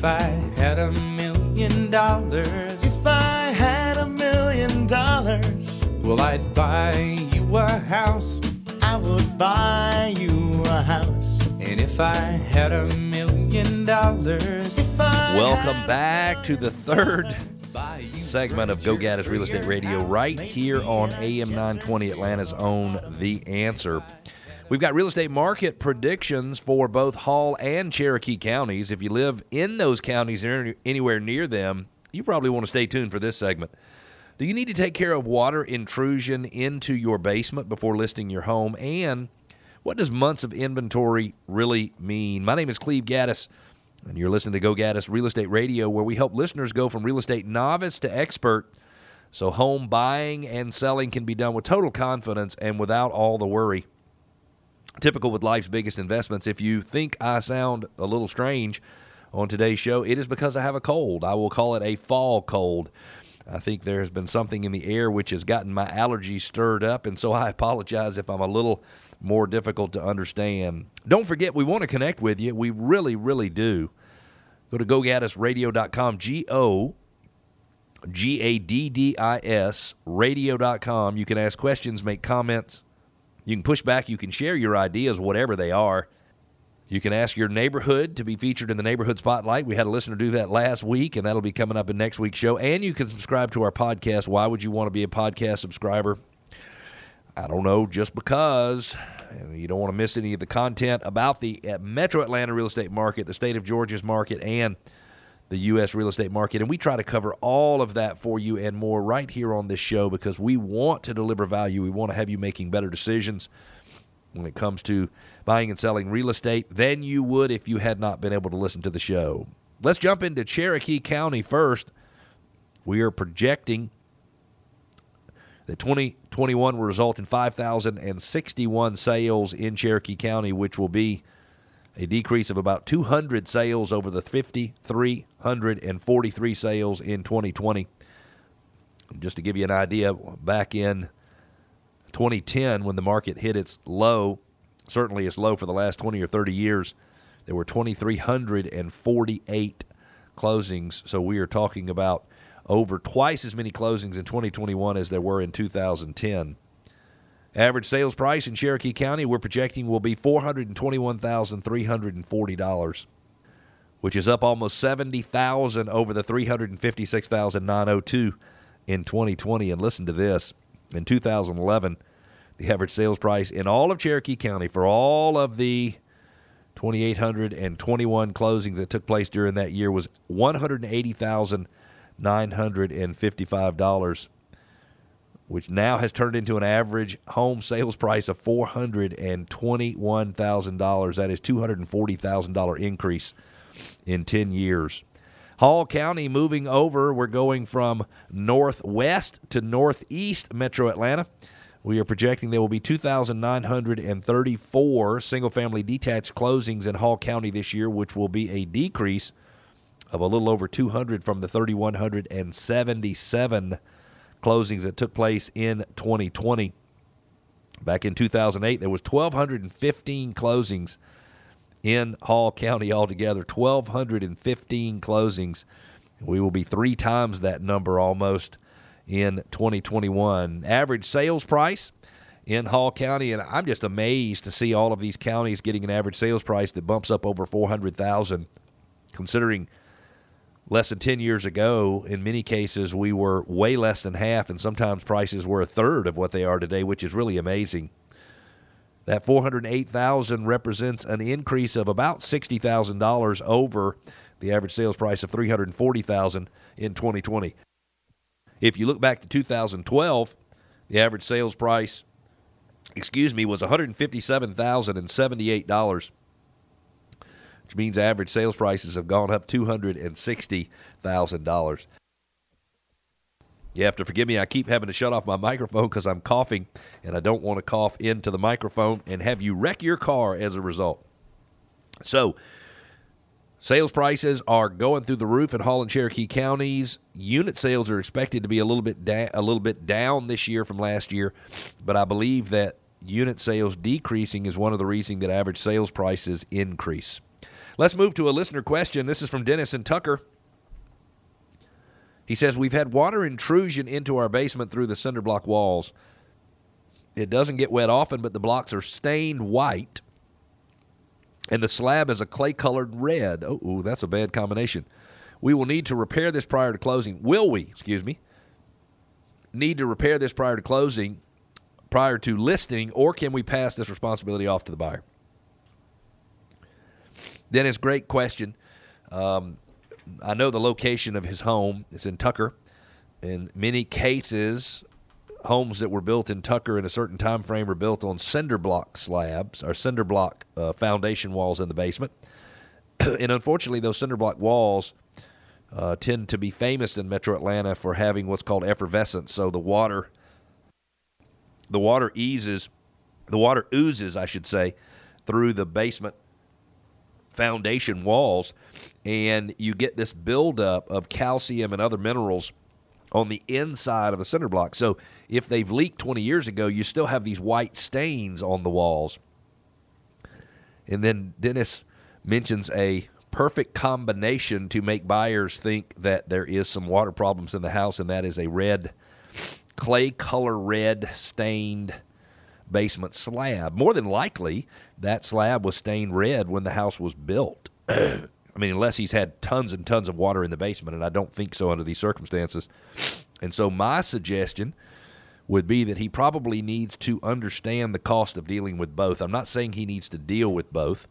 If I had a million dollars, If I had a million dollars, well, I'd buy you a house. I would buy you a house. And if I had a million dollars, If I Welcome had a back to the third segment of Go Gaddis Real Estate Radio right here on AM 920 Atlanta's own The Answer. We've got real estate market predictions for both Hall and Cherokee counties. If you live in those counties or anywhere near them, you probably want to stay tuned for this segment. Do you need to take care of water intrusion into your basement before listing your home? And what does months of inventory really mean? My name is Cleve Gaddis, and you're listening to Go Gaddis Real Estate Radio, where we help listeners go from real estate novice to expert so home buying and selling can be done with total confidence and without all the worry. Typical with life's biggest investments, if you think I sound a little strange on today's show, it is because I have a cold. I will call it a fall cold. I think there has been something in the air which has gotten my allergies stirred up, and so I apologize if I'm a little more difficult to understand. Don't forget, we want to connect with you. We really, really do. Go to gogaddisradio.com, G O G A D D I S, radio.com. You can ask questions, make comments. You can push back. You can share your ideas, whatever they are. You can ask your neighborhood to be featured in the neighborhood spotlight. We had a listener do that last week, and that'll be coming up in next week's show. And you can subscribe to our podcast. Why would you want to be a podcast subscriber? I don't know, just because you don't want to miss any of the content about the uh, Metro Atlanta real estate market, the state of Georgia's market, and the U.S. real estate market. And we try to cover all of that for you and more right here on this show because we want to deliver value. We want to have you making better decisions when it comes to buying and selling real estate than you would if you had not been able to listen to the show. Let's jump into Cherokee County first. We are projecting that 2021 will result in 5,061 sales in Cherokee County, which will be a decrease of about 200 sales over the 5,343 sales in 2020. Just to give you an idea, back in 2010, when the market hit its low, certainly its low for the last 20 or 30 years, there were 2,348 closings. So we are talking about over twice as many closings in 2021 as there were in 2010. Average sales price in Cherokee County we're projecting will be $421,340, which is up almost 70,000 over the 356,902 in 2020 and listen to this. In 2011, the average sales price in all of Cherokee County for all of the 2,821 closings that took place during that year was $180,955, which now has turned into an average home sales price of $421,000. That is $240,000 increase in 10 years. Hall County moving over. We're going from northwest to northeast metro Atlanta. We are projecting there will be 2,934 single family detached closings in Hall County this year, which will be a decrease of a little over 200 from the 3,177 closings that took place in 2020. Back in 2008, there was 1,215 closings in Hall County altogether. 1,215 closings. We will be three times that number almost in 2021. Average sales price in Hall County, and I'm just amazed to see all of these counties getting an average sales price that bumps up over 400,000, considering less than 10 years ago, in many cases, we were way less than half, and sometimes prices were a third of what they are today, which is really amazing. That 408,000 represents an increase of about $60,000 over the average sales price of 340,000 in 2020. If you look back to 2012, the average sales price, excuse me, was $157,078, which means average sales prices have gone up $260,000. You have to forgive me. I keep having to shut off my microphone because I'm coughing, and I don't want to cough into the microphone and have you wreck your car as a result. So, sales prices are going through the roof in Hall and Cherokee counties. Unit sales are expected to be a little bit da- a little bit down this year from last year, but I believe that unit sales decreasing is one of the reasons that average sales prices increase. Let's move to a listener question. This is from Dennis and Tucker. He says, We've had water intrusion into our basement through the cinder block walls. It doesn't get wet often, but the blocks are stained white, and the slab is a clay colored red. Oh, ooh, that's a bad combination. We will need to repair this prior to closing. Will we, excuse me, need to repair this prior to closing, prior to listing, or can we pass this responsibility off to the buyer? Dennis, great question. Um, I know the location of his home. It's in Tucker. In many cases, homes that were built in Tucker in a certain time frame were built on cinder block slabs or cinder block uh, foundation walls in the basement. and unfortunately, those cinder block walls uh, tend to be famous in Metro Atlanta for having what's called effervescence. So the water, the water eases, the water oozes, I should say, through the basement foundation walls, and you get this buildup of calcium and other minerals on the inside of the cinder block. So if they've leaked 20 years ago, you still have these white stains on the walls. And then Dennis mentions a perfect combination to make buyers think that there is some water problems in the house, and that is a red, clay color red stained basement slab. More than likely, that slab was stained red when the house was built. I mean, unless he's had tons and tons of water in the basement, and I don't think so under these circumstances. And so, my suggestion would be that he probably needs to understand the cost of dealing with both. I'm not saying he needs to deal with both,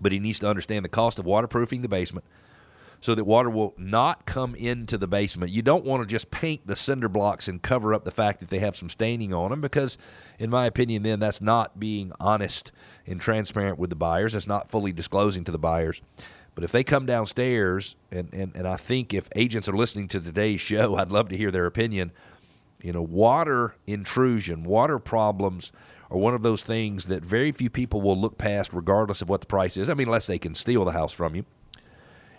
but he needs to understand the cost of waterproofing the basement so that water will not come into the basement. You don't want to just paint the cinder blocks and cover up the fact that they have some staining on them because, in my opinion, then that's not being honest and transparent with the buyers. That's not fully disclosing to the buyers. But if they come downstairs, and, and, and I think if agents are listening to today's show, I'd love to hear their opinion. You know, water intrusion, water problems are one of those things that very few people will look past regardless of what the price is. I mean, unless they can steal the house from you.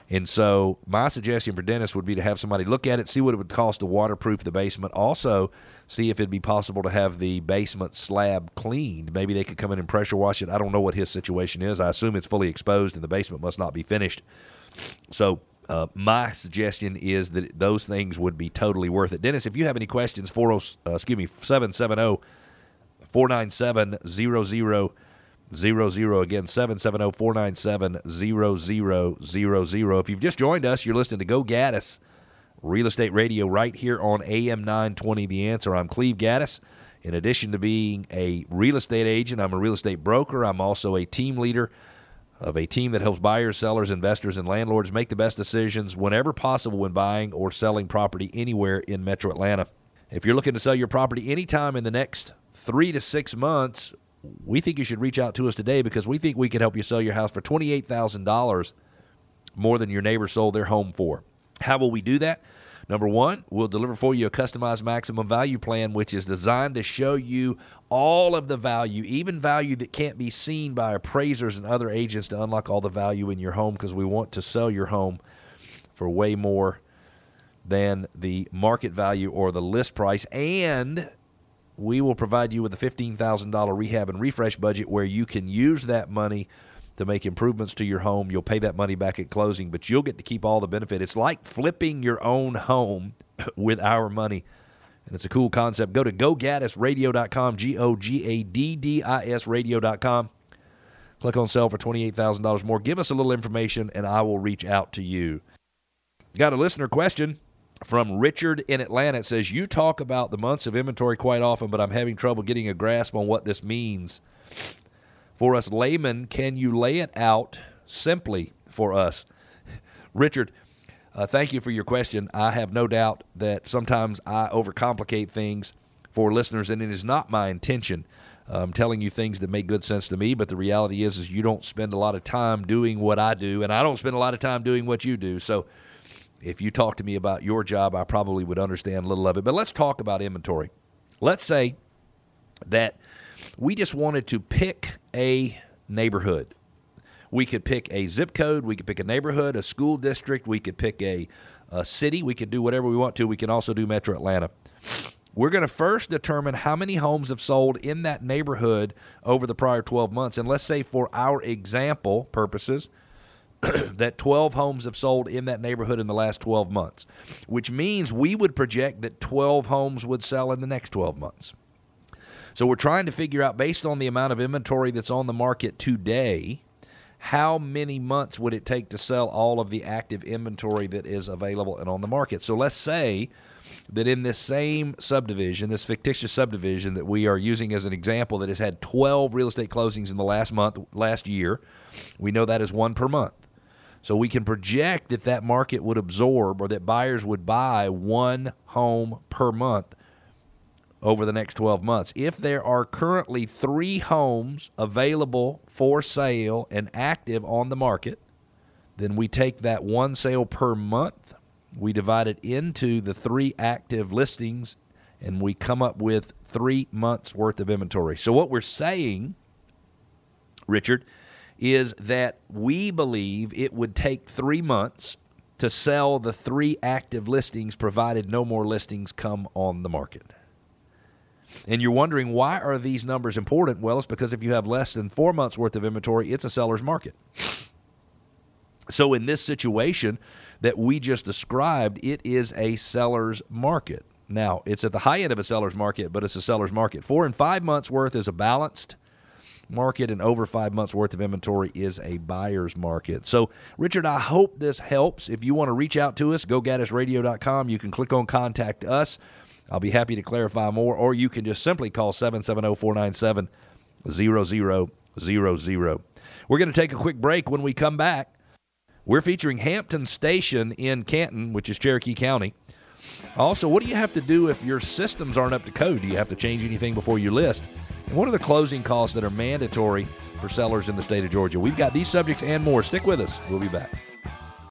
And so, my suggestion for Dennis would be to have somebody look at it, see what it would cost to waterproof the basement. Also, see if it'd be possible to have the basement slab cleaned. Maybe they could come in and pressure wash it. I don't know what his situation is. I assume it's fully exposed and the basement must not be finished. So, uh, my suggestion is that those things would be totally worth it. Dennis, if you have any questions, 40, uh, excuse me, 770 497 Zero zero again, 770 497 0000. If you've just joined us, you're listening to Go Gaddis Real Estate Radio right here on AM 920 The Answer. I'm Cleve Gaddis. In addition to being a real estate agent, I'm a real estate broker. I'm also a team leader of a team that helps buyers, sellers, investors, and landlords make the best decisions whenever possible when buying or selling property anywhere in metro Atlanta. If you're looking to sell your property anytime in the next three to six months, we think you should reach out to us today because we think we can help you sell your house for $28,000 more than your neighbor sold their home for. How will we do that? Number one, we'll deliver for you a customized maximum value plan, which is designed to show you all of the value, even value that can't be seen by appraisers and other agents to unlock all the value in your home because we want to sell your home for way more than the market value or the list price. And we will provide you with a $15,000 rehab and refresh budget where you can use that money to make improvements to your home. You'll pay that money back at closing, but you'll get to keep all the benefit. It's like flipping your own home with our money. And it's a cool concept. Go to gogaddisradio.com, G O G A D D I S radio.com. Click on sell for $28,000 more. Give us a little information, and I will reach out to you. Got a listener question from Richard in Atlanta. It says, You talk about the months of inventory quite often, but I'm having trouble getting a grasp on what this means. For us laymen, can you lay it out simply for us? Richard, uh, thank you for your question. I have no doubt that sometimes I overcomplicate things for listeners, and it is not my intention. I'm telling you things that make good sense to me, but the reality is, is you don't spend a lot of time doing what I do, and I don't spend a lot of time doing what you do. So if you talk to me about your job, I probably would understand a little of it. But let's talk about inventory. Let's say that we just wanted to pick a neighborhood. We could pick a zip code, we could pick a neighborhood, a school district, we could pick a, a city, we could do whatever we want to. We can also do Metro Atlanta. We're going to first determine how many homes have sold in that neighborhood over the prior 12 months. And let's say, for our example purposes, that 12 homes have sold in that neighborhood in the last 12 months, which means we would project that 12 homes would sell in the next 12 months. So we're trying to figure out, based on the amount of inventory that's on the market today, how many months would it take to sell all of the active inventory that is available and on the market? So let's say that in this same subdivision, this fictitious subdivision that we are using as an example that has had 12 real estate closings in the last month, last year, we know that is one per month. So we can project that that market would absorb or that buyers would buy one home per month over the next 12 months. If there are currently three homes available for sale and active on the market, then we take that one sale per month, we divide it into the three active listings, and we come up with three months worth of inventory. So, what we're saying, Richard, is that we believe it would take three months to sell the three active listings provided no more listings come on the market. And you're wondering why are these numbers important? Well, it's because if you have less than four months worth of inventory, it's a seller's market. So in this situation that we just described, it is a seller's market. Now, it's at the high end of a seller's market, but it's a seller's market. Four and five months worth is a balanced market, and over five months worth of inventory is a buyer's market. So, Richard, I hope this helps. If you want to reach out to us, go gaddisradio.com. You can click on contact us. I'll be happy to clarify more, or you can just simply call 770 497 0000. We're going to take a quick break. When we come back, we're featuring Hampton Station in Canton, which is Cherokee County. Also, what do you have to do if your systems aren't up to code? Do you have to change anything before you list? And what are the closing costs that are mandatory for sellers in the state of Georgia? We've got these subjects and more. Stick with us. We'll be back.